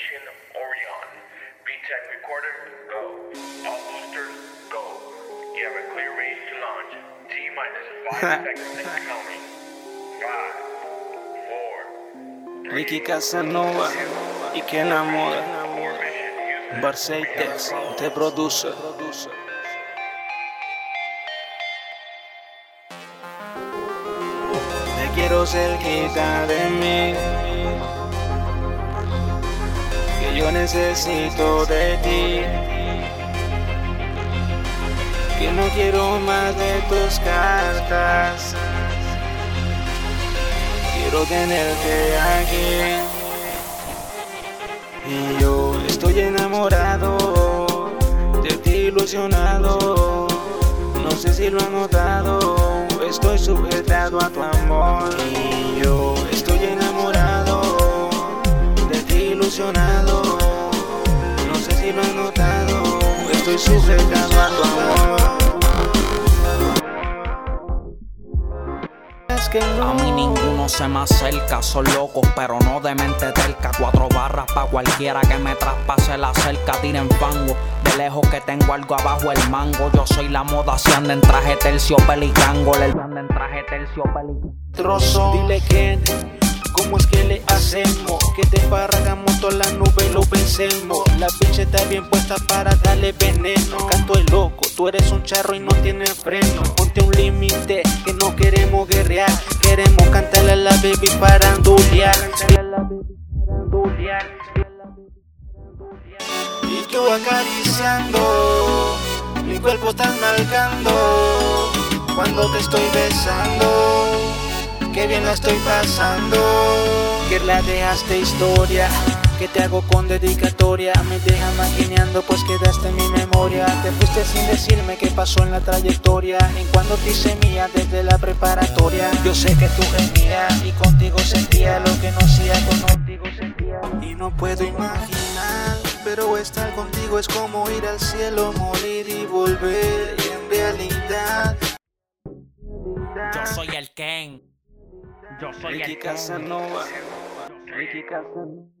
Ignition Orion. VTech recorder, go. All boosters, go. You have a clear range to launch. T minus five seconds and. Five, four, Ricky Casanova y que Houston. Barceitex te produce. Te quiero cerquita de mí. Yo necesito de ti. Que no quiero más de tus cartas. Quiero tenerte aquí. Y yo estoy enamorado, de ti ilusionado. No sé si lo has notado, estoy sujetado a tu amor. Lo notado, estoy sujetado a tu amor. Es que A mí ninguno se me acerca, son locos, pero no de mente terca. Cuatro barras pa' cualquiera que me traspase la cerca, tiren fango. De lejos que tengo algo abajo el mango. Yo soy la moda, si anda en traje tercio pelicrango. El anda en traje tercio pelicrango. trozo. Dile que, ¿cómo es que le hacemos? Que te parragamos toda la nube lo vencemos. La pinche está bien puesta para darle veneno. Canto el loco, tú eres un charro y no tienes freno. Ponte un límite, que no queremos guerrear. Queremos cantarle a la baby para andulear. Y tú acariciando, mi cuerpo estás marcando cuando te estoy besando. Qué bien la estoy pasando. Que la dejaste historia. Que te hago con dedicatoria. Me deja maquineando, pues quedaste en mi memoria. Te fuiste sin decirme qué pasó en la trayectoria. En cuando te hice mía desde la preparatoria. Yo sé que tú gemías y contigo sentía lo que no hacía contigo sentía. Y no puedo imaginar, pero estar contigo es como ir al cielo, morir y volver. Y en realidad. Yo soy el Ken. Yo soy Ricky el. Casanova. Ricky Casanova.